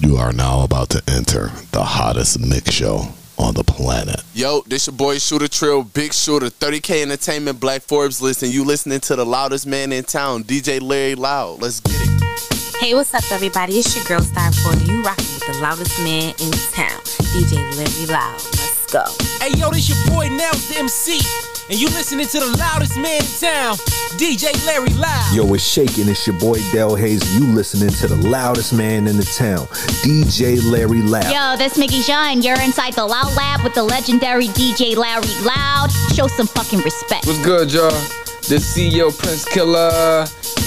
You are now about to enter the hottest mix show on the planet. Yo, this your boy Shooter Trill, Big Shooter, 30K Entertainment, Black Forbes list, and you listening to the loudest man in town, DJ Larry Loud. Let's get it. Hey, what's up, everybody? It's your girl Star 40. You rocking with the loudest man in town, DJ Larry Loud. Let's go. Hey, yo, this your boy Nels the MC and you listening to the loudest man in town, DJ Larry Loud. Yo, it's shaking. It's your boy Del Hayes. You listening to the loudest man in the town, DJ Larry Loud. Yo, this Mickey Shaw, you're inside the Loud Lab with the legendary DJ Larry Loud. Show some fucking respect. What's good, y'all? This CEO Prince Killer,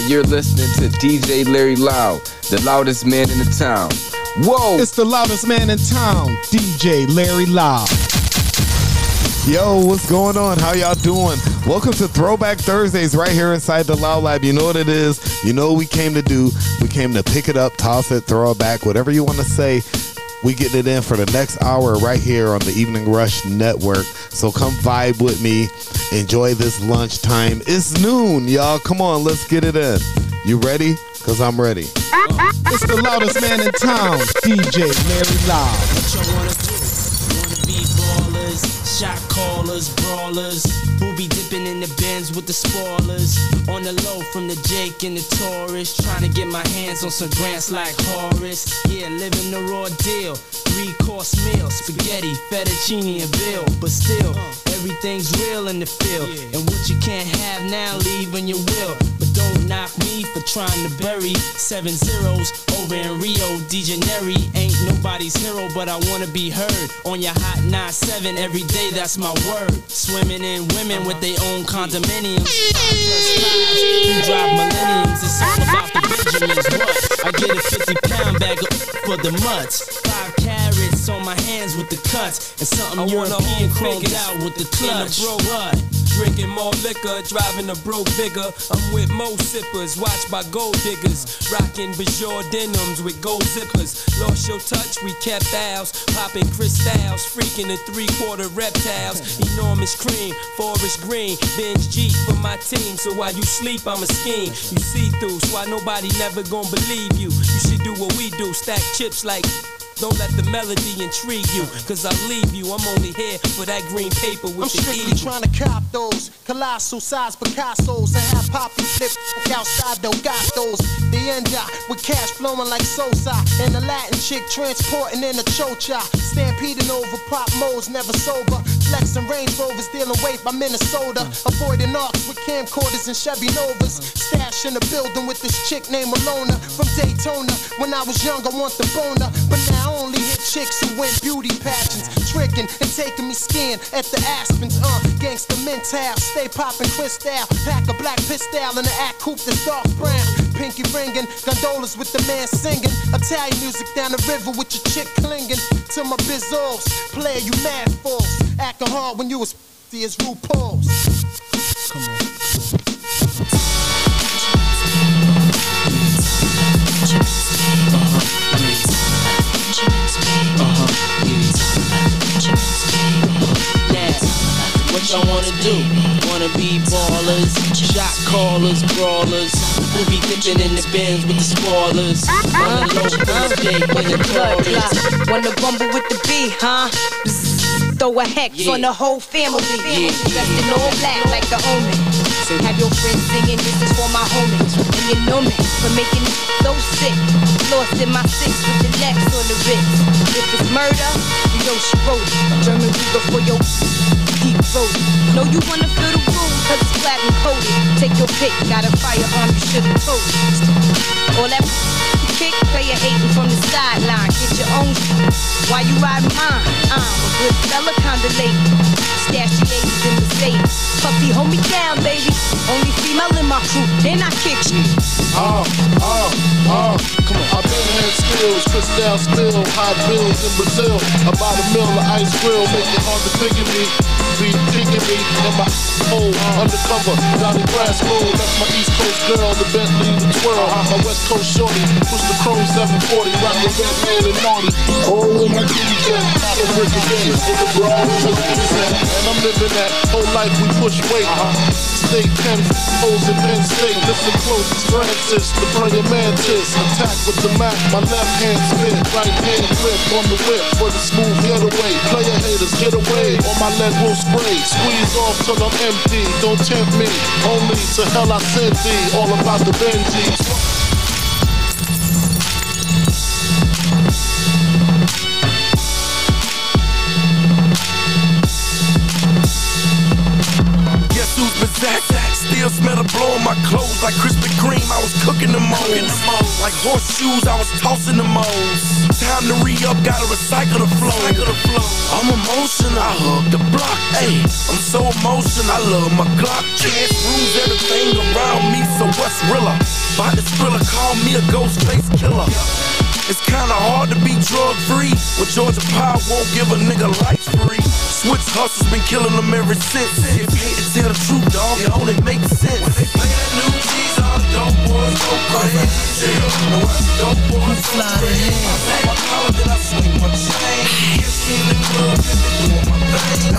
you're listening to DJ Larry Loud, the loudest man in the town. Whoa! It's the loudest man in town, DJ Larry Loud. Yo, what's going on? How y'all doing? Welcome to Throwback Thursdays right here inside the Loud Lab. You know what it is. You know what we came to do. We came to pick it up, toss it, throw it back, whatever you want to say. We getting it in for the next hour right here on the Evening Rush Network. So come vibe with me. Enjoy this lunchtime. It's noon, y'all. Come on, let's get it in. You ready? Cause I'm ready. It's the loudest man in town, DJ Larry Loud shot callers, brawlers, who be dipping in the bins with the spoilers. On the low from the Jake and the Taurus, trying to get my hands on some grants like Horace. Yeah, living the raw deal. Three course meal, spaghetti, fettuccine, and veal. But still, everything's real in the field. And what you can't have now, leave when you will. But don't knock me for trying to bury seven zeros over in Rio de Janeiro. Ain't nobody's hero, but I wanna be heard on your hot 9-7 every day that's my word. Swimming in women with their own condominiums. Who drive millenniums? It's all about the Benjamins. I get a 50 pound bag for the mutts. Five carrots on my hands with the cuts. And something I European chromed out with the clutch. Bro, what? Drinking more liquor, driving a broke bigger. I'm with mo sippers, watched by gold diggers. Rocking Bajor denims with gold zippers. Lost your touch, we kept ours. Popping crystals, freaking the three quarter reptiles. Enormous cream, forest green. Bench G for my team, so while you sleep, I'm a scheme. You see through, so why nobody never gonna believe you. You should do what we do, stack chips like don't let the melody intrigue you, cause I leave you. I'm only here for that green paper with I'm strictly trying to cop those colossal size Picasso's and have poppy flip outside though got those. The end with cash flowing like Sosa and the Latin chick transporting in a chocha. Stampeding over pop modes, never sober. Flexing Range Rovers, dealing weight by Minnesota. Avoiding arcs with camcorders and Chevy Novas. Stash in the building with this chick named Alona from Daytona. When I was young, I want the boner, but now only hit chicks who win beauty pageants, tricking and taking me skiing at the Aspens. Uh, gangsta mental, stay popping crystal, pack a black pistol in the act coupe that's dark brown. Pinky ringing, gondolas with the man singing, Italian music down the river with your chick clinging to my bizzles. Player, you mad fools, acting hard when you was as RuPaul's. Come on. What y'all wanna do? Wanna be ballers, shot callers, brawlers. Who be dipping in the bins with the spoilers? Wanna low birthday with the Taurus. Wanna bumble with the B, huh? throw a hex yeah. on the whole family. Yeah. Dressed in all black like the omen. Have your friends singing, this is for my homies. And you know me for making me so sick. Lost in my six with the next on the wrist. If it's murder, you know she wrote it. German Ruger for your throat. Know you wanna feel the room, cause it's platinum coated. Take your pick, got a firearm, you should've told. All that kick, player hating from the sideline. Get your own Why you riding mine? I'm a good fella, kinda late. Stash the ladies in the safe. Puppy, hold me down, baby. Only female in my crew, then I kick you. Oh, oh, oh, come on. I've been had skills, crystal spill, hot bills in Brazil. About a mill of ice grill, make it hard to figure me. be digging me in my hole undercover. Donnie Brasco, that's my East Coast girl, the Bentley, the twirl. My West Coast shorty, push the chrome 740, rock the red, man, and naughty. Oh, my kitty cat, not a brick again. In the bra, and I'm living that whole life we push weight. State 10 O's in Penn State, listen close, Francis, the praying mantis. Attack with the Mac, my left hand spin, right hand grip on the whip for the smooth getaway. Player haters, get away, or my leg will spray. Squeeze off till I'm empty, don't tempt me. Only to hell I send thee, all about the Benjis. Still smell the blow on my clothes like Krispy Kreme. I was cooking the moles. Like horseshoes, I was tossing the moles. Time to re up, gotta recycle the flow. I'm emotional, I hug the block. Ayy, I'm so emotional, I love my Glock. Chance rules everything around me, so what's realer? By the thriller, call me a ghost face killer. It's kinda hard to be drug free when Georgia Power won't give a nigga life free. Switch hustles been killing them ever since. If you hate to tell the truth, dog, it only makes sense. When they play that new G's, all the dope boys go crazy. Now watch the dope boys fly to hell. I pop my collar, then I swing my chain. Get me in the club, doing my thing.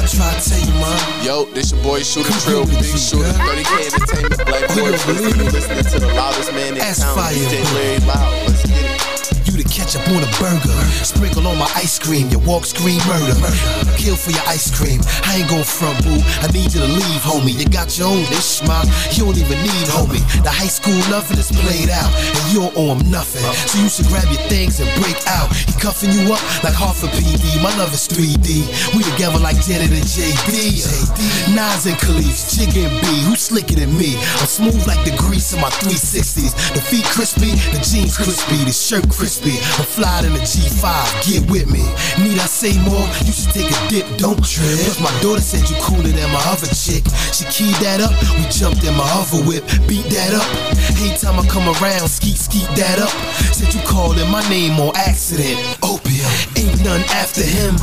I try to tell you, man. Yo, this your boy Shooter Trill, Big Shooter, 30K Entertainment, Black Boy, you listening to the loudest man in town, DJ Larry Loud. Let's get it. You the ketchup on a burger. Sprinkle on my ice cream. Your walk scream murder. Kill for your ice cream. I ain't gon' front boo. I need you to leave, homie. You got your own dish, ma. You don't even need homie. The high school loving is played out, and you don't owe him nothing. So you should grab your things and break out. He cuffing you up like half a PD. My love is 3D. We together like Janet and JD. Nas and Kelis, Jigga and B. Who's slicker than me? I'm smooth like the grease in my 360s. The feet crispy, the jeans crispy, the shirt crispy. I'm fly in the G5, get with me. Need I say more? You should take a dip, don't trip. Plus my daughter said you cooler than my other chick. She keyed that up, we jumped in my hover whip, beat that up. Hey, time I come around, skeet skeet that up. Said you called in my name on accident. Opium, ain't none after him.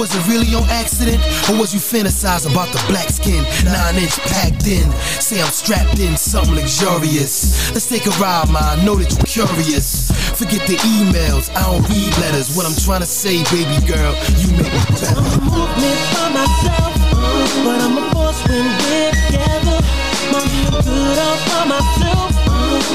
Was it really on accident? Or was you fantasizing about the black skin? Nine inch packed in. Say I'm strapped in, something luxurious. Let's take a ride, ma. I know that you're curious. Forget the emails, I don't read letters. What I'm trying to say, baby girl, you make me better. I'm a movement by myself, but I'm a force when we're together. Mommy, I'm good all by myself,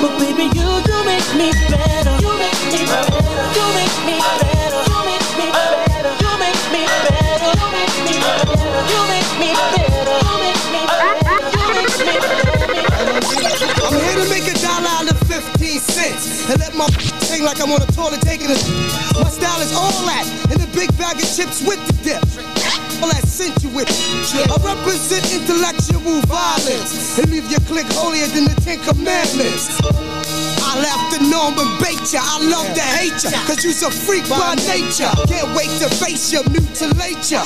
but baby, you do make me better. You make me better. You make me better. You make me better. You make me better. You make me better. You make me better. You make me better. I'm here to make a dollar out of 15 cents and let my like I'm on a toilet taking a shit. My style is all that and a big bag of chips with the dip. All that sent you with it. I represent intellectual violence and leave your clique holier than the Ten Commandments. I left the norm and bait ya. I love to hate ya, cause you's a freak by nature. Can't wait to face ya, mutilate ya.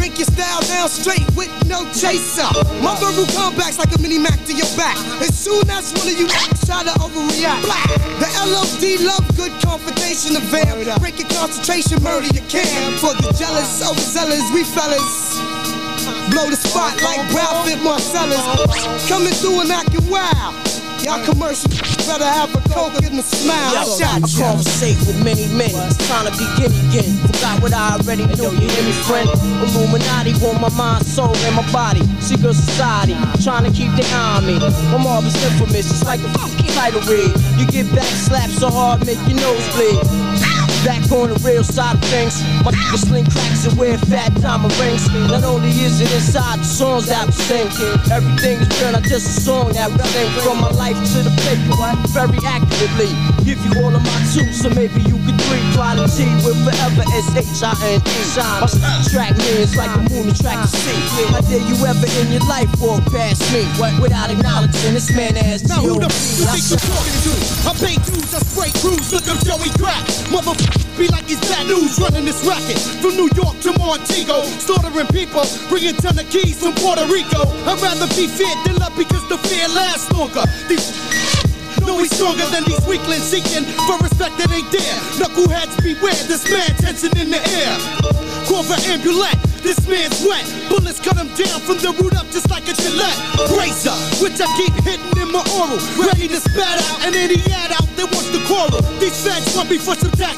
Drink your style down straight with no chaser. My verbal comebacks like a mini Mac to your back. As soon as one of you try to overreact, black. the LOD love good confrontation of vamp. Break your concentration, murder your can. For the jealous, overzealous, we fellas. Blow the spot like Ralph and Marcellus. Coming through and acting wild. Y'all commercial better have a coke and a smile. Yo, Shot I conversate with many men. It's time to begin again. Forgot what I already knew. You hear me, friend? Illuminati want my mind, soul, and my body. Secret society, trying to keep the eye on me. My mob is infamous, it's like a fucking title read. You get back slapped so hard, make your nose bleed. Back on the real side of things, my niggas sling cracks and wear fat diamond rings. Not only is it inside the songs that we sing, everything is real, not just a song that we sing. From my life to the paper, very accurately. Give you all of my two, so maybe you could three. To T with forever S H I N E. My style track me, it's like a moon the sea. How dare you ever in your life walk past me What without acknowledging this man as Now who the f- you think you're talking to? I pay dues, I spray crews, look up Joey Crack. Mother be like he's bad news running this racket. From New York to Montego, slaughtering people, bringing ton of keys from Puerto Rico. I'd rather be feared than love because the fear lasts longer. These know he's stronger than these weaklings seeking for respect that ain't there. Knuckleheads beware, this man tension in the air. Call for ambulance, This man's wet. Bullets cut him down from the root up just like a Gillette. Razor, which I keep hitting in my oral. Ready to spat out and any ad out that wants to quarrel. These feds want me for some tax.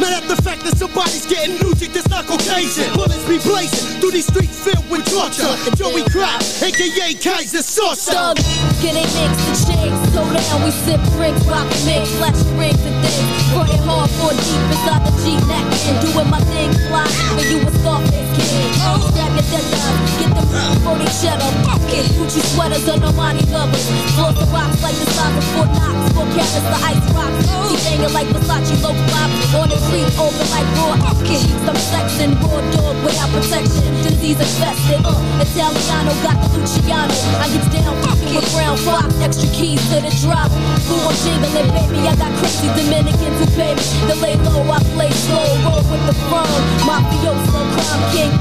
Mad at the fact that somebody's getting music that's not Caucasian. Bullets be blazing through these streets filled with torture. And Joey Crack, aka Keyser Söze. Thug, get a mix the chicks. So down, we sip drinks, rock and mix, flash rings and things. Working hard for deep inside the G neck and doing my thing fly. And you a Scarface kid. Grab your deadline, get the for the cheddar. Get Gucci sweaters on Armani lovers. Floor the rocks like the size of Fort Knox. Four carats the ice rocks. See hanging like Versace low flop. On the creep, open like raw. Some section, raw dog without protection. Disease infested. Uh, Italiano got the Luciano. I get down with brown fox. Extra keys to the drop. Who I'm jingling, baby. I got crazy Dominicans who pay me. The lay low, I play slow. Roll with the firm. Mafioso, crime king, I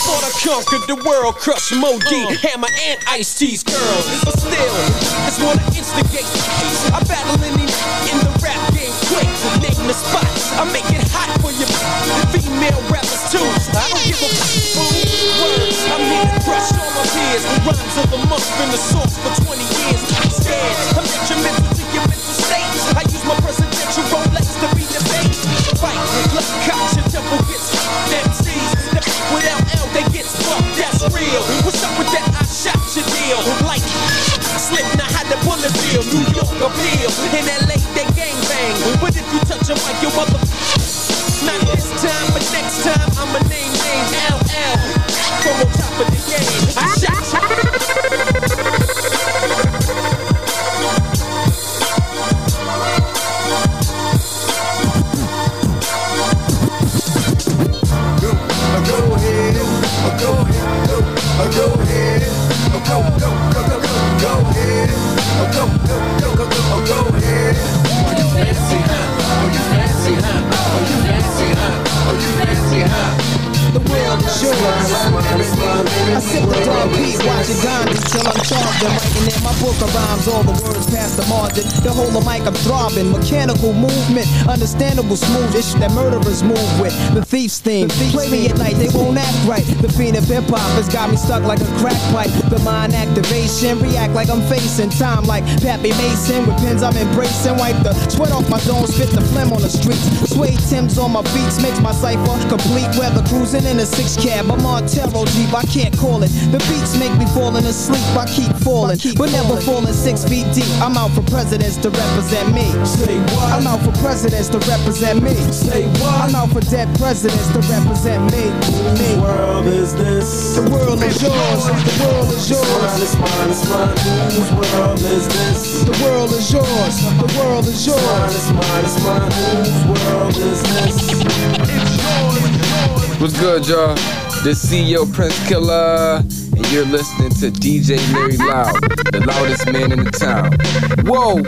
thought I conquered the world, crush Moe Dee, Hammer and Ice T's girls. But still, just wanna instigate. I battle any in the rap game quick. Name the spots. I make it hot for you female rappers too. I don't give a fuck. Words, I'm here to crush all my peers. The Rhymes of the month in the source for 20 years. I'm scared. I'm detrimental to your mental state. I use my presidential Rolex real. What's up with that? I shot your deal. Like, slip now how the bullet feel. New York appeal. In LA, they gang bang. But if you touch a mic, your mother. Not this time, but next time, I'ma name name LL. From on top of the game. I shot mechanical movement, understandable smooth ish that murderers move with. The thief's theme, play me at night, they won't act right. The fiend of hip hop has got me stuck like a crack pipe. The mind activation, react like I'm facing time like Pappy Mason. With pins I'm embracing, wipe the sweat off my dome, spit the phlegm on the streets. Suede Tim's on my beats makes my cipher complete. Weather cruising in a six cab, I'm on Terro Jeep, I can't call it. The beats make me falling asleep, I keep falling, but never falling six feet deep. I'm out for presidents to represent me. Say what? I'm out for presidents to represent me. Say what? I'm out for dead presidents to represent me. Me. world is this? The world is yours. The world is yours. It's mine, it's mine. Whose world is this? The world is yours. The world is yours. It's mine, it's mine. Whose world is this? What's good, y'all? This CEO Prince Killer, and you're listening to DJ Larry Loud, the loudest man in the town. Whoa!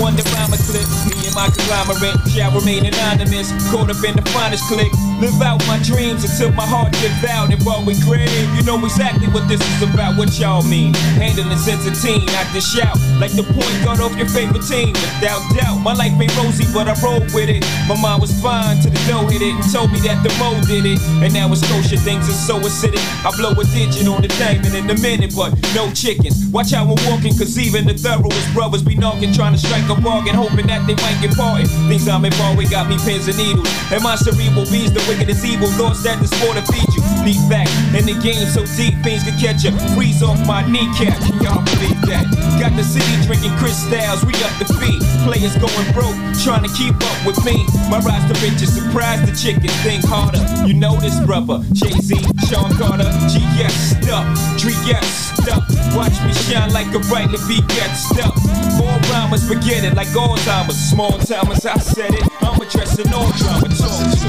That wonder rhyme a clip. Me and my conglomerate shall remain anonymous. Caught up in the finest click. Live out my dreams until my heart gives out and while we crave. You know exactly what this is about. What y'all mean? Handling sense of teen, I just shout like the point guard off your favorite team. Without doubt, my life ain't rosy, but I roll with it. My mind was fine till the dough hit it and told me that the mo did it. And now it's kosher, things are so acidic. I blow a digit on the diamond in a minute, but no chickens. Watch how I'm walking, cause even the thoroughest brothers be knocking, trying to strike a bargain, hoping that they might get parted. Things I'm involved got me pins and needles. And my cerebral beast, the wicked is evil. Thoughts that the sport to feed you. Leap back, in the game so deep, things can catch you. Freeze off my kneecap, can y'all believe that? Got the city drinking crystals, we up the feet. Players going broke, trying to keep up with me. My rise to riches, surprise the chickens, think harder. You know this brother, Jay Z, Sean Carter, GS stuff, Drees stuff. Watch me shine like a bright V get stuff. More rhymers forget it like Alzheimer's. Small timers, I said it. I'm addressing all drama. Talk.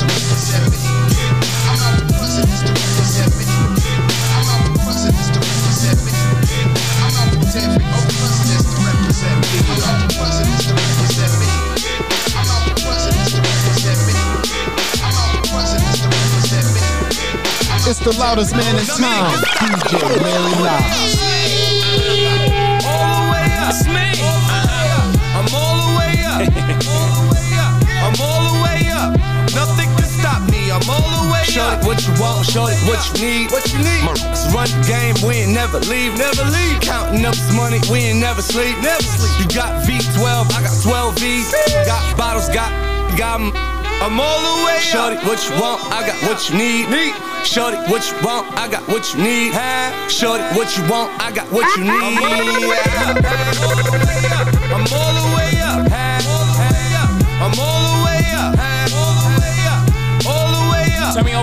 It's the loudest man in town, DJ Larry Loud. All the way up. I'm what you want, shorty, what you need. What you need? Let's run the game, we ain't never leave, never leave. Counting up this money, we ain't never sleep, never sleep. You got V12, I got 12 V's. Got bottles, got, got. I'm all the way Shorty, what you want? I got what you need. need. Shorty, what you want? I got what you need. Shorty, what you want? I got what you need. I'm all the way up. I'm all the way up.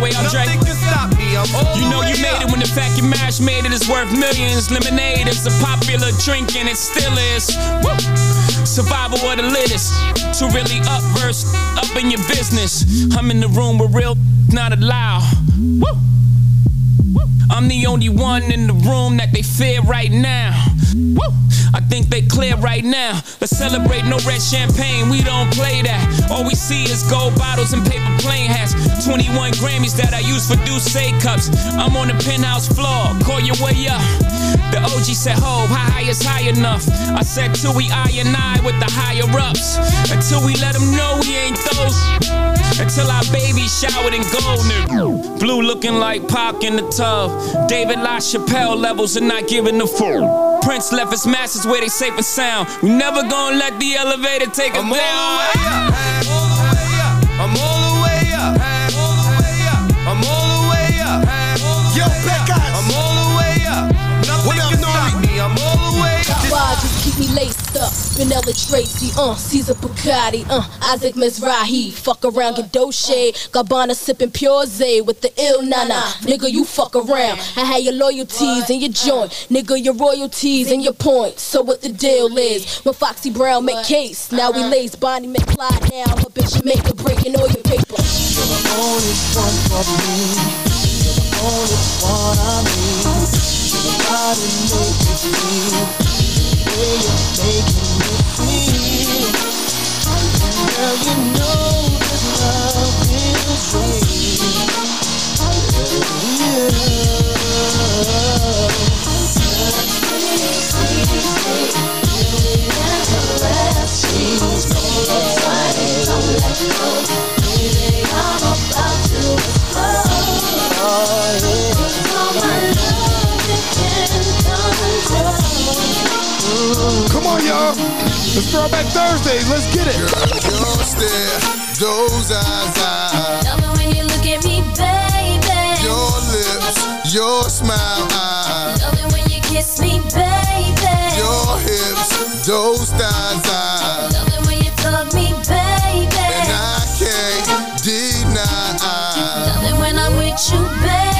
Way up, Dre. Nothing can stop me. I'm all You know you made up. it when the fact you mash made it is worth millions. Lemonade is a popular drink and it still is. Woo! Survival of the littest. To really up verse, up in your business. I'm in the room with real not allowed. Woo! I'm the only one in the room that they fear right now. Woo! I think they clear right now. Let's celebrate no red champagne, we don't play that. All we see is gold bottles and paper plane hats. 21 Grammys that I use for Douce cups. I'm on the penthouse floor, call your way up. The OG said, Ho, how high is high enough? I said, till we I and I with the higher ups. Until we let them know we ain't those. Until our baby showered in gold, nigga. Blue looking like Pac in the tub. David LaChapelle levels and not giving the full. Prince left his masters where they safe and sound. We never gonna let the elevator take us down. Up? Vanilla Tracy, uh, Caesar Bugatti, uh, Isaac Mizrahi. Fuck around, get Dolce. Gabbana sipping Pure Zay with the ill nana. Nigga, you fuck around. I had your loyalties in your joint. Nigga, your royalties and your points. So what the deal is? When Foxy Brown make case, now we lace Bonnie McFly now. A bitch make Jamaica breaking all your paper. You're the only one for me. You're the only one I need. Make feel the way you're me feel. And girl, you. know this on, y'all. It's Throwback Thursday. Let's get it. Your stare, those eyes, eyes. Love it when you look at me, baby. Your lips, your smile, eyes. Love it when you kiss me, baby. Your hips, those thighs, eyes. Love it when you fuck me, baby. And I can't deny. Love it when I'm with you, baby.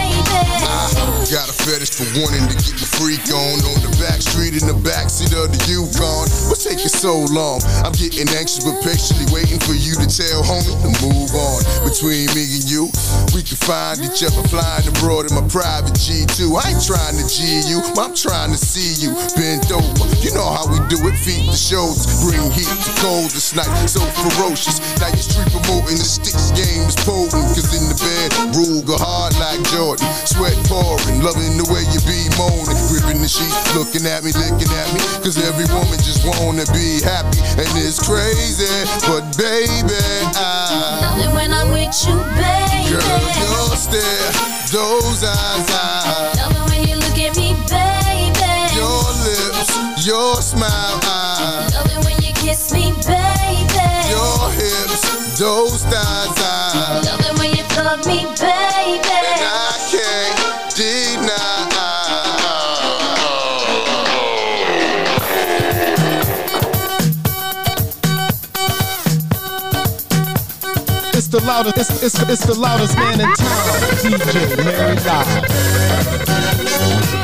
I got a fetish for wanting to get my freak on on the back street in the backseat of the Yukon. What's taking so long? I'm getting anxious but patiently waiting for you to tell homie to move on. Between me and you, we can find each other flying abroad in my private G2. I ain't trying to G you, I'm trying to see you bent over. You know how we do it, feet to shoulders, bring heat to cold this night, so ferocious. Now you street promoting the sticks game is potent, cause in the bed, rule go hard like Jordan, sweat pouring, loving the way you be moaning, gripping the sheet, looking at me, licking at me, cause every woman just wanna be happy, and it's crazy, but baby, I Love it when I'm with you, baby. Girl, your stare, those eyes, I Love it when you look at me, baby. Your lips, your smile, I Love it when you kiss me, baby. Your hips, those thighs, I Love it when you fuck me, baby. And I can't loudest, it's, it's, it's the loudest man in town, DJ Larry Live.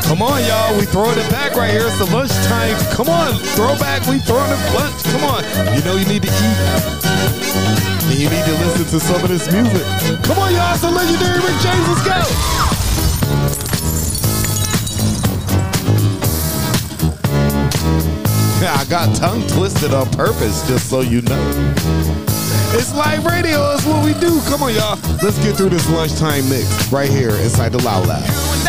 Come on, y'all. We throwing it back right here. It's the lunchtime. Come on, throwback. We throwing it lunch. Come on. You know you need to eat. And you need to listen to some of this music. Come on, y'all. It's the legendary Rick James. Let's go. I got tongue twisted on purpose, just so you know. It's live radio. It's what we do. Come on, y'all. Let's get through this lunchtime mix right here inside the Loud Lab.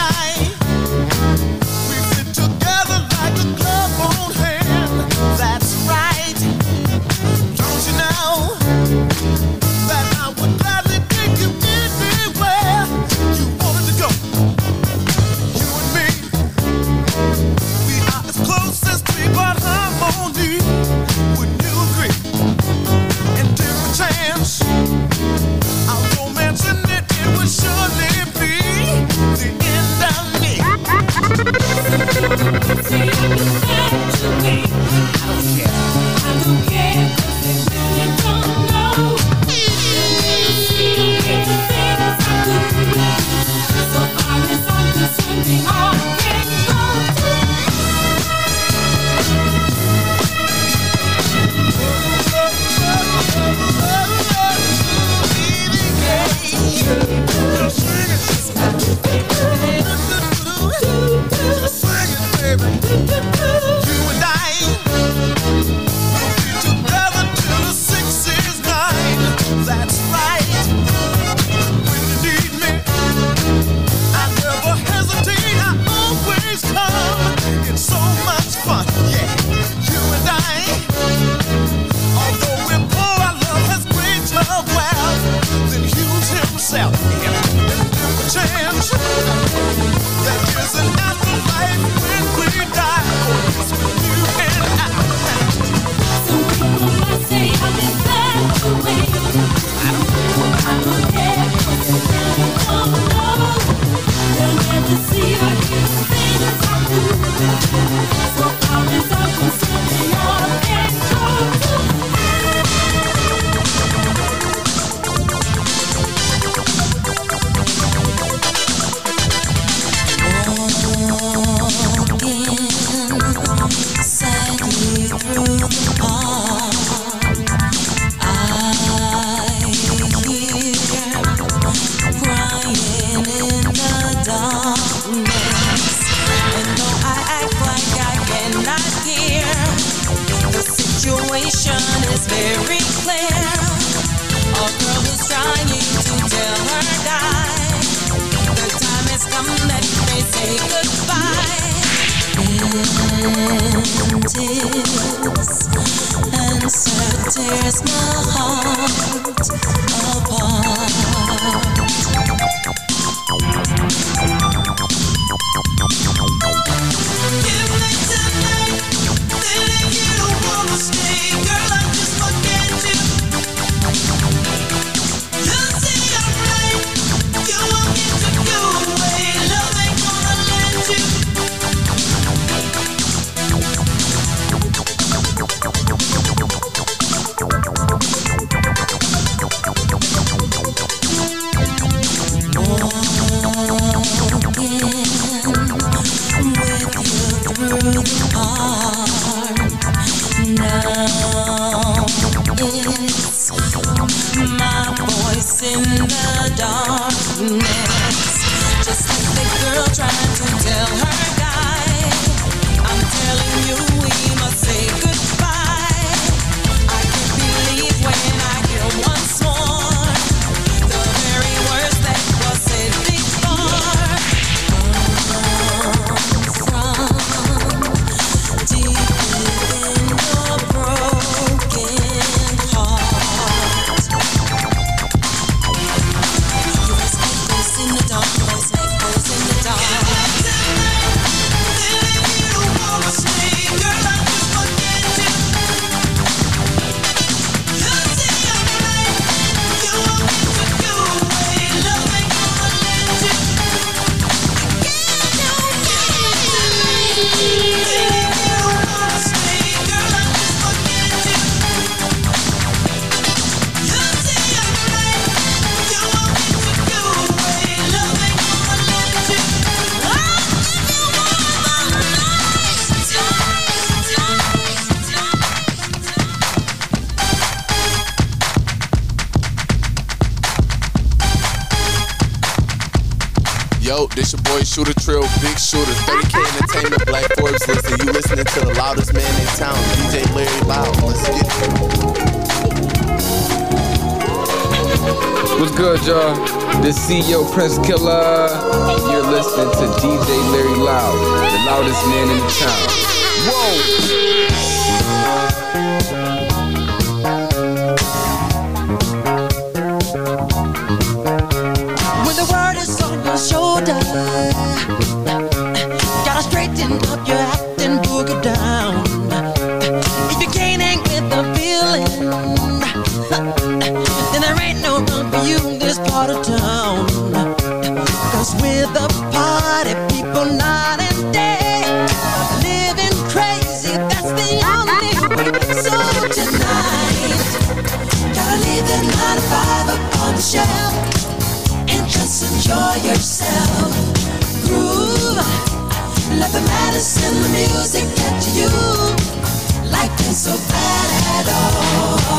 CEO Prince Killer, you're listening to DJ Larry Loud, the loudest man in town. Whoa! When the world is on your shoulder gotta straighten up your act and boogie down. If you can't with the feeling, then there ain't no room for you in this part of town. Let the music to you. Life ain't so bad at all.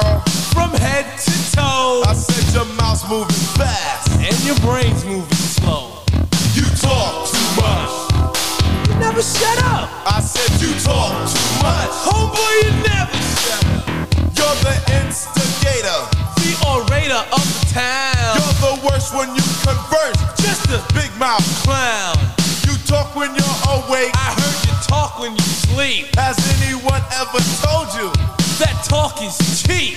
Girl from head to toe. I said your mouth's moving fast and your brain's moving slow. You talk too much. You never shut up. I said you talk too much. Homeboy, you never shut up. You're the instigator, the orator of the town. You're the worst when you converse. Just a big mouth clown. You talk when you're awake. I heard you talk when you sleep. Has anyone ever told you that talk is cheap?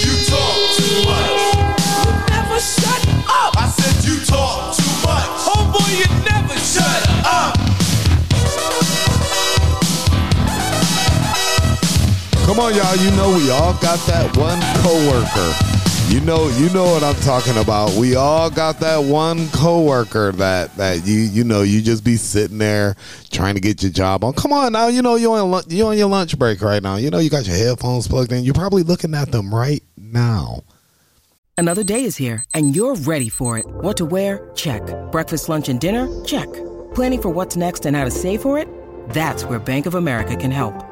You talk too much. You never shut up. I said you talk too much. Homeboy, you never shut, shut up. Come on, y'all. You know we all got that one coworker. You know, you know what I'm talking about. We all got that one coworker that that you you know you just be sitting there trying to get your job on. Come on now, you know you're on you on your lunch break right now. You know you got your headphones plugged in. You're probably looking at them right now. Another day is here, and you're ready for it. What to wear? Check. Breakfast, lunch, and dinner? Check. Planning for what's next and how to save for it? That's where Bank of America can help.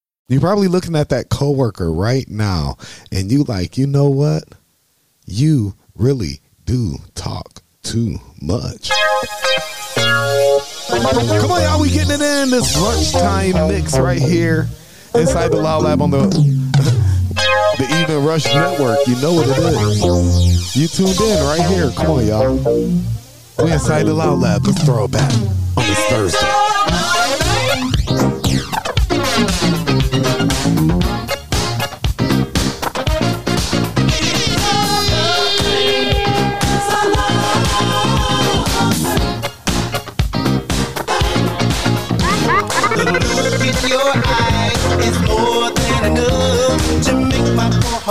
You're probably looking at that coworker right now and you like, you know what? You really do talk too much. Come on, y'all, we getting it in this lunchtime mix right here inside the Loud Lab on the the Evening Rush Network. You know what it is. You tuned in right here. Come on, y'all. We inside the Loud Lab. Let's throw it back on this Thursday.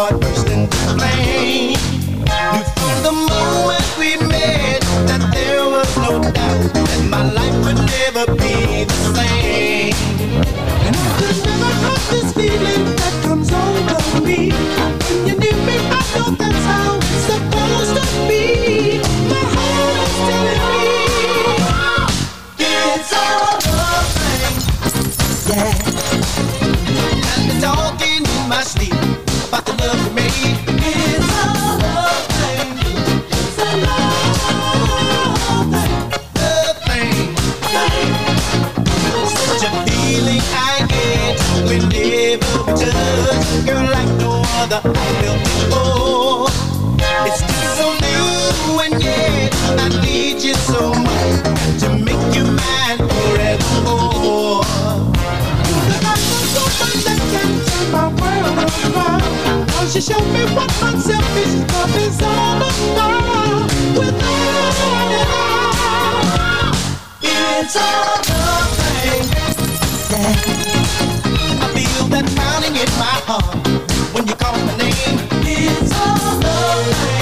Heart burst into flame. Knew from the moment we met that there was no doubt that my life would never be the same. I felt before. It's so new and I need you so much to make you mine forevermore. Cause know someone that can turn my world around. Cause you showed me what unselfish love is all about. It's all the thing. I feel that pounding in my heart when you call my name. It's all the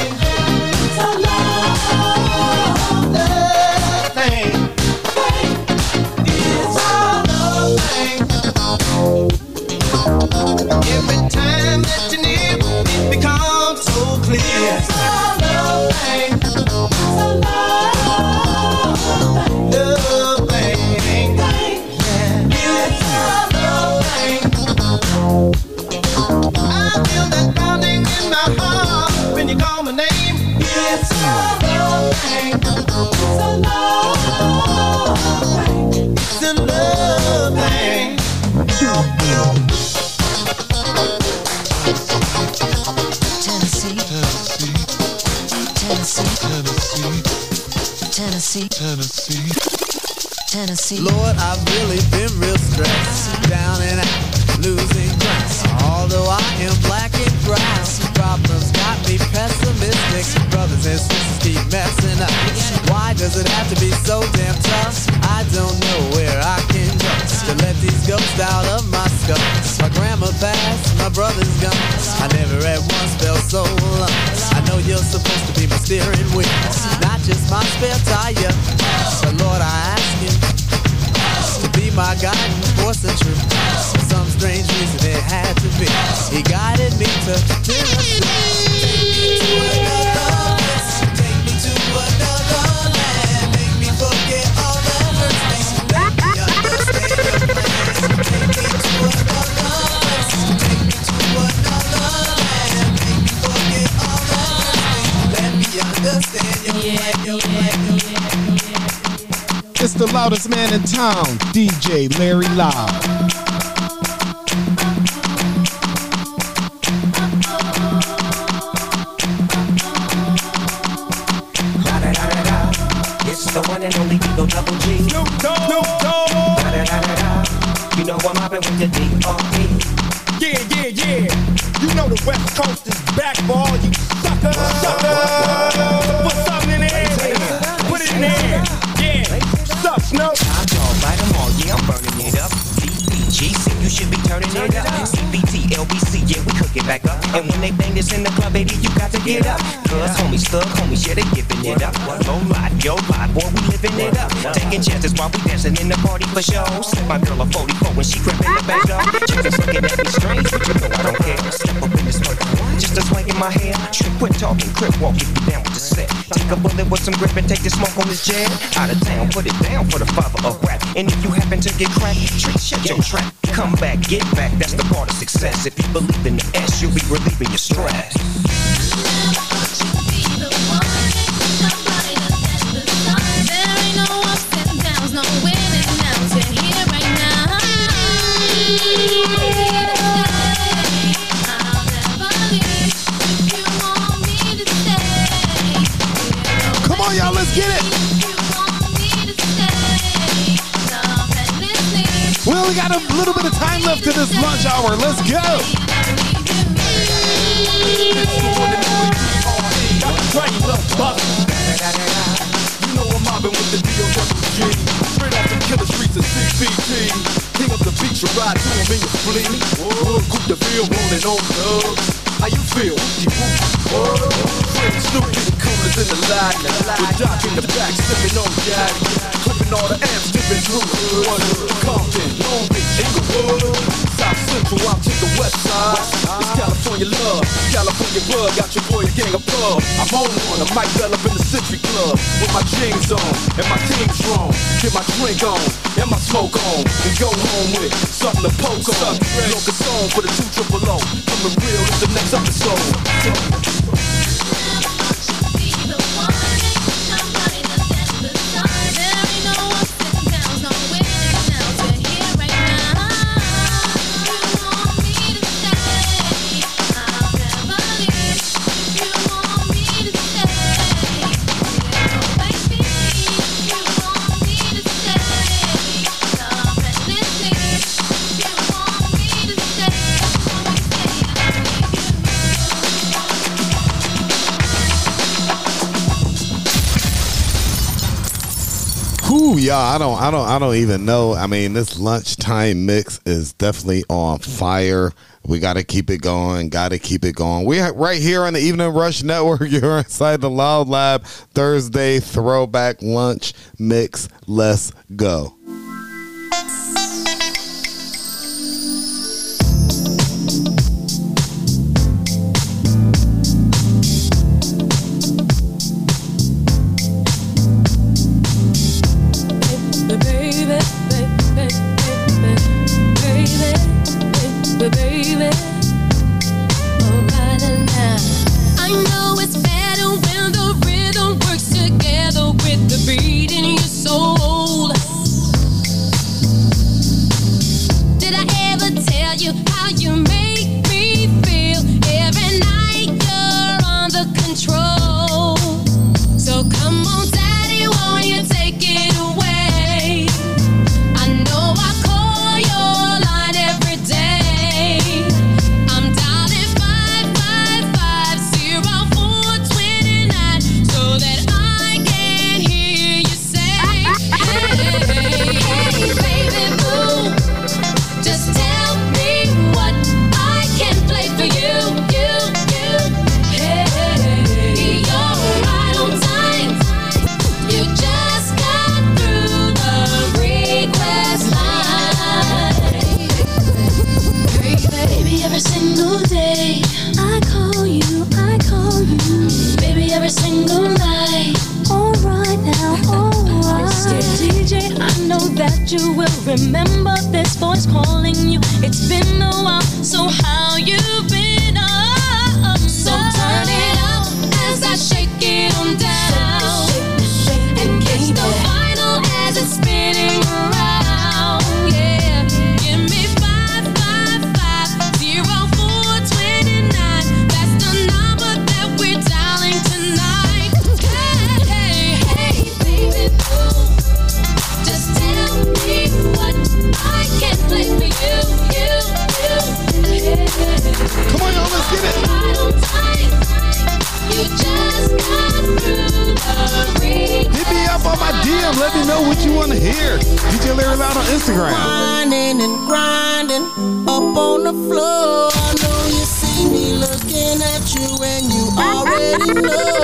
Tennessee. Lord, I've really been real stressed, down and out, losing ground. Although I am black and brown, problems got me pessimistic. Brothers and sisters keep messing up. Why does it have to be so damn tough? I don't know where I can go to let these ghosts out of my skull. My grandma passed, my brother's gone. I never at once felt so alone. I know you're supposed to be my steering wheel, not just my spare tire. But Lord, my guiding force and truth. For some strange reason it had to be. He guided me to. Take me to another the loudest man in town, DJ Larry Loud. It's the one and only Eagle Double G. Snoop Dogg. Snoop Dogg. Da, da, da, da, da. You know I'm mobbing with the D.R.E. And when they bang this in the club, baby, you got to get up. Cuz homies, thug homies, yeah, they giving it up. Low life, yo life, boy, we living it up. Taking chances while we dancing in the party for show. Slip my girl a 44 when she crept the back door. Chicks looking at me strange, but you know I don't care. My hair. Trick, quit talking, crip walk, if you down with the set. Take a bullet with some grip and take the smoke on this jet. Out of town, put it down for the father of rap. And if you happen to get cracked, trick, shut your trap. Come back, get back, that's the part of success. If you believe in the S, you'll be relieving your stress. A little bit of time left to this lunch hour. Let's go. You know I'm mobbing with the D.O.W.G. Straight off the killer streets of CPT. King of the beach, you ride to him in your fleet. Whoa, Coupe de Ville, rolling on dubs. How you feel? Fred Snoop getting coolers in the line. With Doc in the back, sipping on Jack. Clipping all the amps, dipping through hood. Compton, Long Beach, Inglewood. South Central, out to the west side. It's California love, California bug. Got your boy a gang of pub. I'm on one, I might bell up in the Century Club. With my jeans on, and my team strong. Get my drink on, and my smoke on. And go home with something to poke on. Look a song for the two triple O. Coming real is the next episode. Y'all, I don't, I don't, I don't even know. I mean, this lunchtime mix is definitely on fire. We got to keep it going. Got to keep it going. We are right here on the Evening Rush Network. You're inside the Loud Lab Thursday Throwback Lunch Mix. Let's go. I know Larry Loud on Instagram. Grinding and grinding up on the floor. I know you see me looking at you, and you already know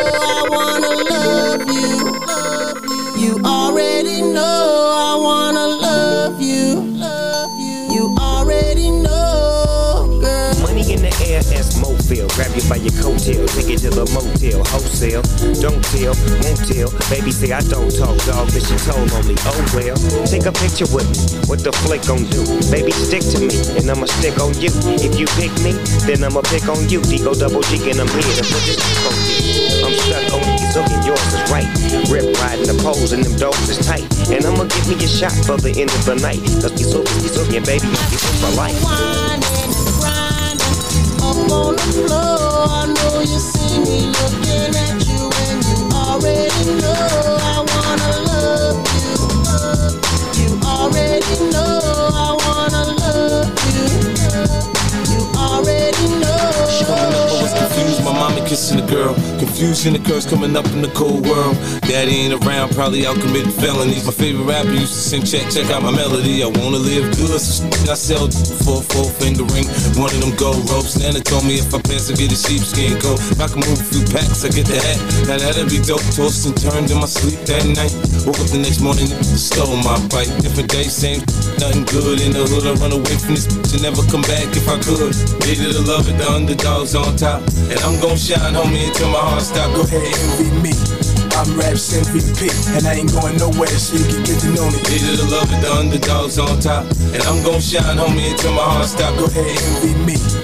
Grab you by your coattail, take it to the motel, wholesale. Don't tell, won't tell. Baby say I don't talk, dog, but she told on me. Oh well, take a picture with me. What the flick gon' do? Baby, stick to me, and I'ma stick on you. If you pick me, then I'ma pick on you. Digo double G, and I'm here to put this on you. I'm stuck on you, so yours is right. Rip riding the poles, and them dogs is tight. And I'ma give me a shot for the end of the night. Cause you so, you so, yeah, baby, you for life. Already know I wanna love you. You already know kissing the girl. Confusion occurs coming up in the cold world. Daddy ain't around, probably out committing felonies. My favorite rapper used to sing, check, check out my melody. I wanna live good, so I sell for a four finger ring. One of them gold ropes. Nana told me if I pass, I get a sheepskin coat. If I can move a few packs, I get the hat. Now that'd be dope. Tossed and turned in my sleep that night. Woke up the next morning, stole my bike. Different day, same nothing good in the hood. I run away from this bitch and never come back if I could. Needed to love it, the underdogs on top. And I'm gon' shine, homie, until my heart stop. Go ahead, envy me. I'm Raps MVP, and I ain't going nowhere, so you can get to know me. Needed to love it, the underdogs on top. And I'm gon' shine, homie, until my heart stop. Go ahead, envy me.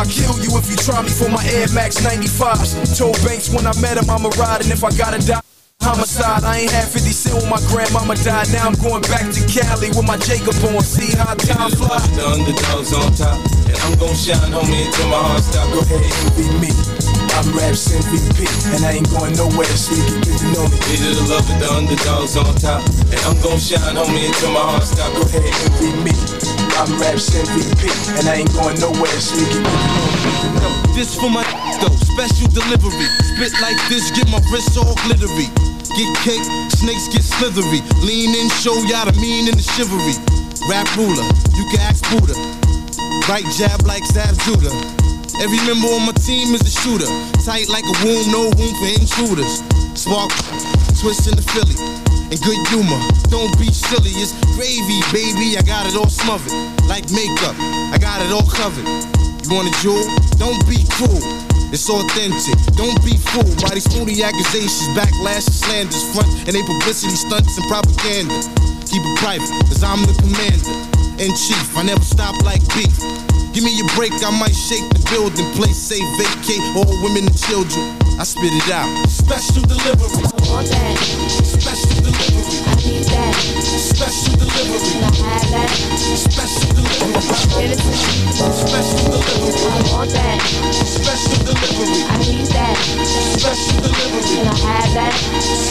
I'll kill you if you try me for my Air Max 95s. Told Banks when I met him, I'ma ride, and if I gotta die. Homicide, I ain't had 50 cent when my grandmama died. Now I'm going back to Cali with my Jacob on. See how time flies. The underdogs on top, and I'm gon' shine, homie, until my heart stop. Go ahead, envy me. I'm Raps MVP, and I ain't going nowhere, so you can get to know me. Needed to love it, the underdogs on top, and I'm gon' shine, homie, until my heart stop. Go ahead, envy me. I'm Raps MVP, and I ain't going nowhere, so you can get to know me. This for my though, special delivery. Spit like this, get my wrists all glittery. Get cake, snakes get slithery. Lean in, show y'all the mean and the chivalry. Rap ruler, you can ask Buddha. Right jab like Zab Judah. Every member on my team is a shooter. Tight like a womb, no room for intruders. Spark, twist in the Philly. And good humor, don't be silly. It's gravy, baby. I got it all smothered. Like makeup, I got it all covered. You want a jewel? Don't be cruel. It's authentic. Don't be fooled by these phony accusations, backlash, and slanders, front and they publicity stunts and propaganda. Keep it private, cause I'm the commander in chief. I never stop like beef. Give me a break, I might shake the building. Place safe, vacate all women and children. I spit it out. Special delivery. I Want that? Special delivery. I need that. Special delivery. Can I have that? Special delivery. Give it to me. Special delivery. I want that. Special delivery. I need that. Special delivery. Can I have that?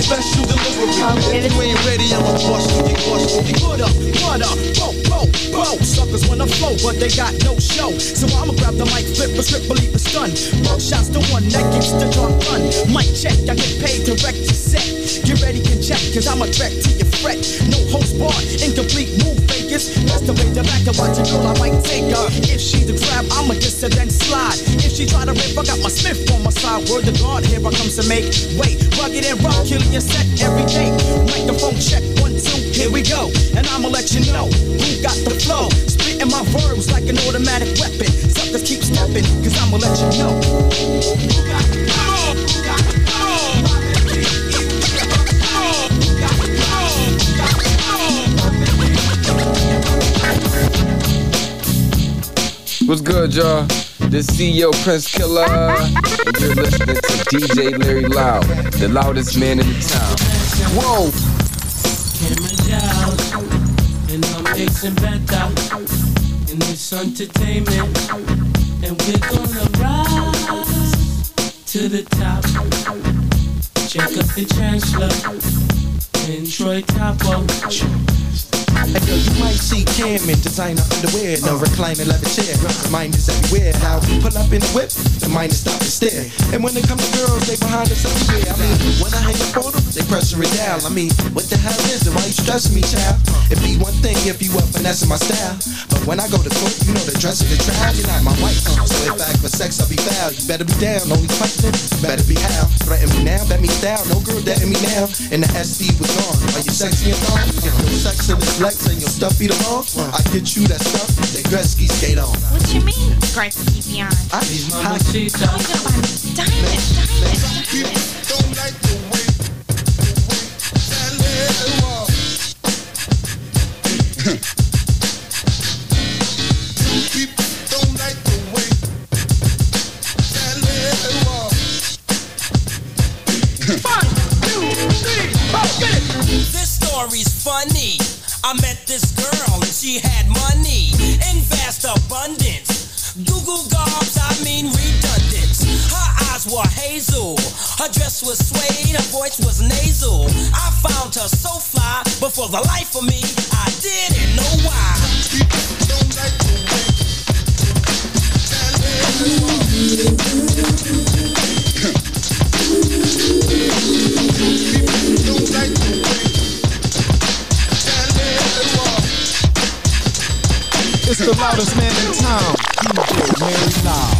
Special delivery. Come give it If you ain't ready, I'ma bust you. Get bust you. Get Put up, what up, whoa, whoa. bow. Suckers wanna flow, but they got no show. So I'ma grab the mic, flip a strip, believe a stun. Shots the one that gets the drop fun. Mic check, I get paid direct to wreck your set. Get ready, get check, cause I'm a threat to your fret. No host bar, incomplete move fakers. The way the back to watch a girl, I might take her. If she's a crab, I'ma diss her, then slide. If she try to rip, I got my Smith on my side. Word to God, here I come to make way. Rugged and rough, killing your set every day. Microphone check, one, two, here we go. And I'ma let you know who got the flow. Spitting my verbs like an automatic weapon. Suckers keep stepping, cause I'ma let you know. Who got the flow? What's good, y'all? This CEO Prince Killer, you're listening to DJ Larry Loud, the loudest man in the town. Whoa! And I'm mixing better in this entertainment. And we're gonna rise to the top. Check out the chancellor Troy Capo. Hey, yo, you might see Cam in designer underwear, no recliner leather chair. Mine is everywhere. Now we pull up in the whip, the mind is stop and stare. And when it comes to girls, they behind us everywhere. I mean, when I hang up on them, they pressure it down. I mean, what the hell is it? Why you stressing me, child? It'd be one thing if you were finessing my style, but when I go to court, you know the dress of the trial. You're not my wife, so if I for sex, I'll be foul. You better be down. Only question, better be how. Threaten me now, bet me down. No girl dating me now, and the SD was gone. Are you sexy and? Get no sex in this legs and your stuff eat along. I get you that stuff, that Gretzky skate on. What you mean, Gretzky beyond? I need my Talking about diamond, diamond, diamond. This her dress was suede, her voice was nasal. I found her so fly, but for the life of me, I didn't know why. It's the loudest man in town, DJ Larry Loud.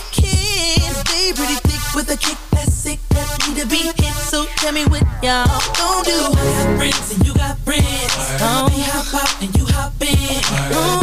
kick that's sick, that need to be hit. So tell me what y'all gon' do. I got friends and you got friends. Oh. They hop out and you hop in.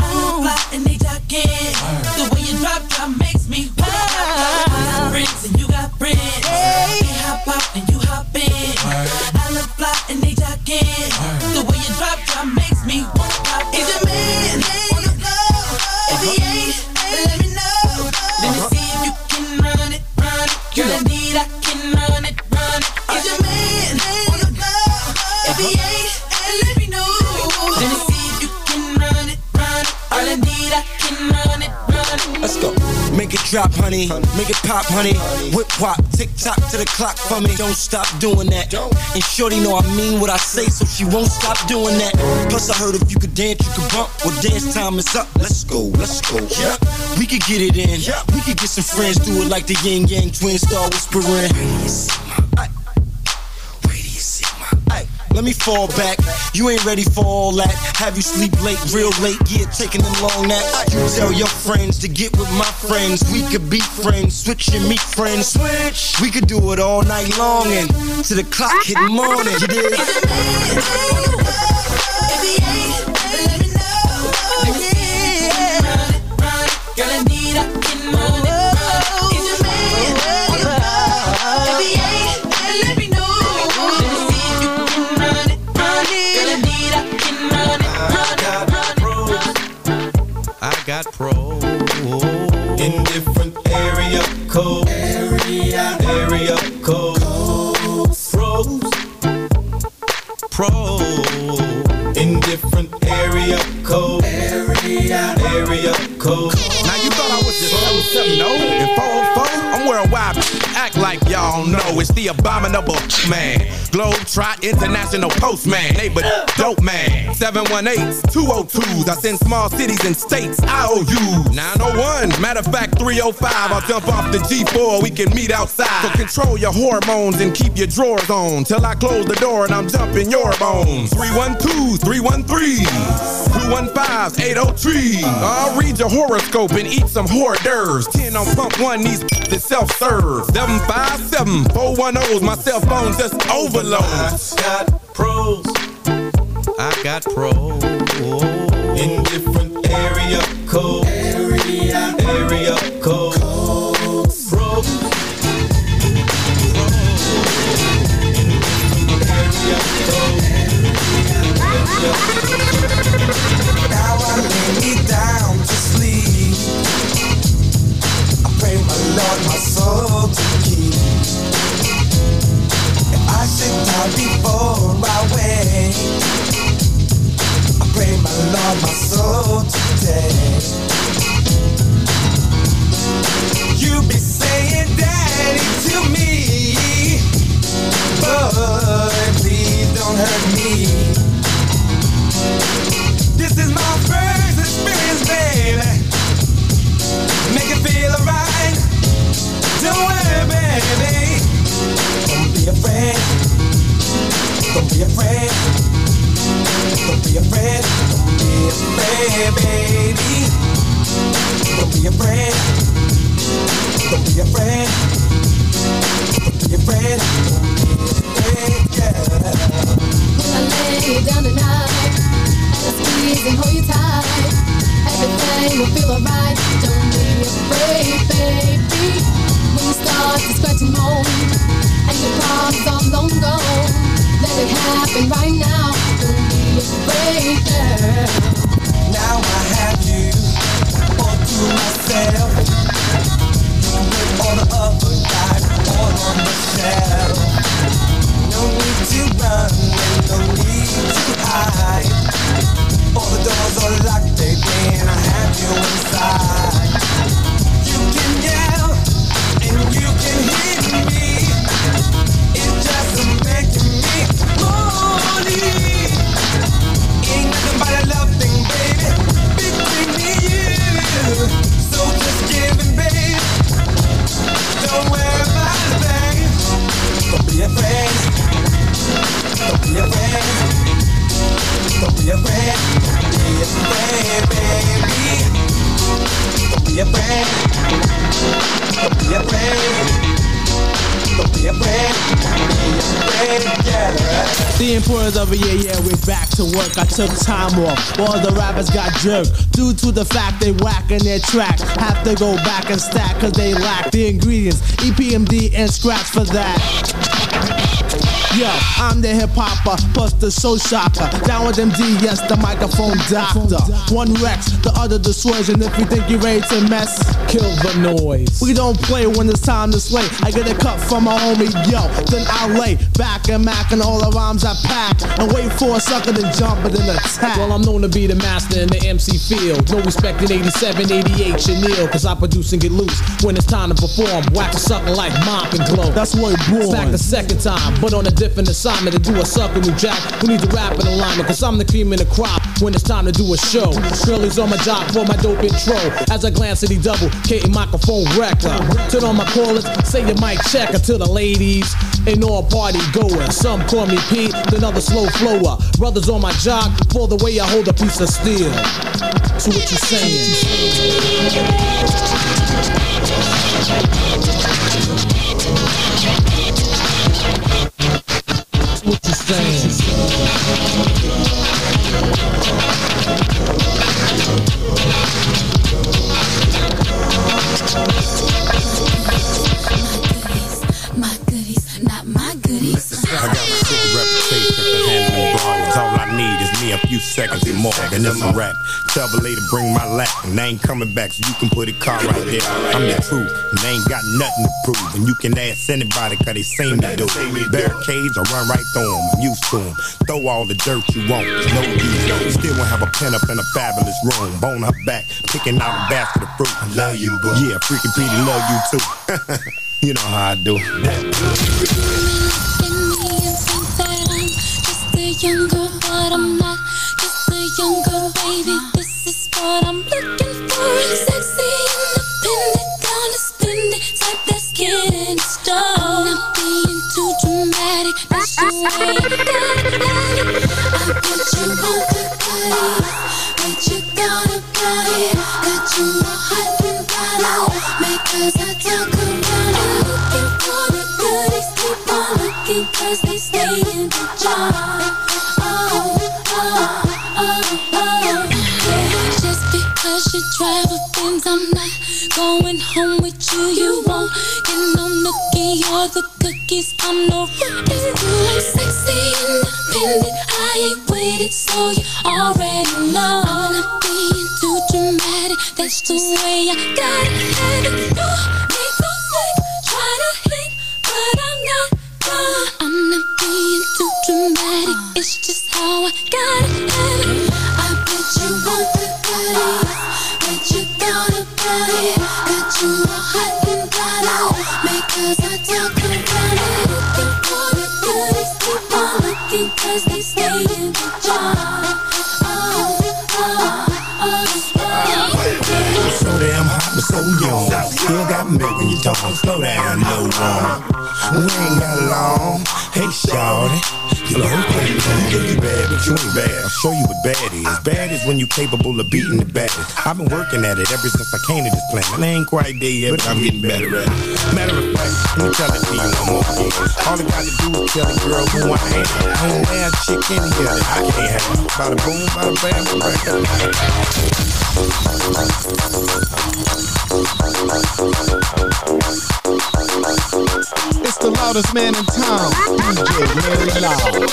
Make it drop, honey. Make it pop, honey. Whip wop, tick tock to the clock for me. Don't stop doing that. And Shorty know I mean what I say, so she won't stop doing that. Plus, I heard if you could dance, you could bump. Well, dance time is up. Let's go, let's go. Yeah, we could get it in. We could get some friends, do it like the Ying Yang Twin Star whispering. Let me fall back. You ain't ready for all that. Have you sleep late, real late? Yeah, taking them long nap. You tell your friends to get with my friends. We could be friends, switch and meet friends. Switch. We could do it all night long and to the clock hit morning. You dig? Abominable man. Globe Trot International Postman. Neighbor dope man. 718s, 202s. I send small cities and states IOUs. 901, matter of fact 305. I'll jump off the G4. We can meet outside. So control your hormones and keep your drawers on. Till I close the door and I'm jumping your bones. 312s, 313s, 215s, 803. I'll read your horoscope and eat some hors d'oeuvres. 10 on pump one, these is self-serve. 757 410's my cell phone just overloads. I got pros. I got pros in different area code. Area, area code. Pros. Now I pray my Lord my soul today. You be saying daddy to me, but please don't hurt me. Work. I took time off. All the rappers got jerked due to the fact they whacking their track. Have to go back and stack cause they lack the ingredients. EPMD and scratch for that. Yo, I'm the hip hopper, plus the soul shocker. Down with MD, yes, the microphone doctor. One Rex, the other the and if you think you're ready to mess, kill the noise. We don't play when it's time to slay. I get a cut from my homie, yo, then I lay back and mac and all the rhymes I pack and wait for a sucker to jump and then attack. Well, I'm known to be the master in the MC field. No respect in 87, 88, Chanel, cause I produce and get loose. When it's time to perform, wax a sucker like mop and glow. That's what it. Back the second time, but on a different assignment to do a sucker new jack. We need to rap in alignment, cause I'm the cream in the crop when it's time to do a show. Shirley's on my job for my dope intro. As I glance at the double, K microphone wrecker. Uh, turn on my callers, say your mic checker uh, to the ladies and all party goers. Some call me Pete, then other slow flower. Brothers on my job for the way I hold a piece of steel. So what you saying? What me a few seconds and more, and it's a rap. Tell the lady bring my lap, and they ain't coming back, so you can put a car right there. I'm the truth, and they ain't got nothing to prove. And you can ask anybody, cause they seen me do. Barricades, I run right through them, I'm used to them. Throw all the dirt you want, no use. Still won't have a pen up in a fabulous room. Bone her back, picking out a basket of fruit. I love you, boo. Yeah, freaking Petey love you too. you know how I do. Young girl, but I'm not just a young girl, baby. This is what I'm looking for. Sexy, independent, gonna spend it. Type that's getting stone. Not being too dramatic, that's the way I got it. I put you on the body, but you gotta buy it. Got you all hot and bothered, because I talk around it. Looking for the goodies, keep on looking, cause they stay in the jar. I've been working at it ever since I came to this planet. And I ain't quite there yet, but I'm getting better at it. Matter of fact, let me tell it to you one more again. All I gotta do is tell a girl who I am. I ain't mad chick in here that I can't have. Bada boom, bada bam, It's the loudest man in town, DJ Larry Loud.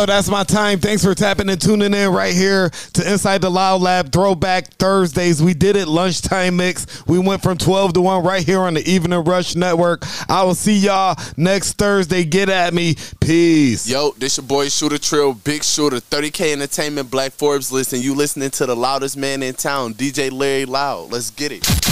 Yo, that's my time. Thanks for tapping and tuning in right here to Inside the Loud Lab Throwback Thursdays. We did it lunchtime mix. We went from 12 to 1 right here on the Evening Rush Network. I will see y'all next Thursday. Get at me. Peace. Yo, this your boy Shooter Trill, Big Shooter, 30K Entertainment, Black Forbes list, and you listening to the loudest man in town, DJ Larry Loud. Let's get it.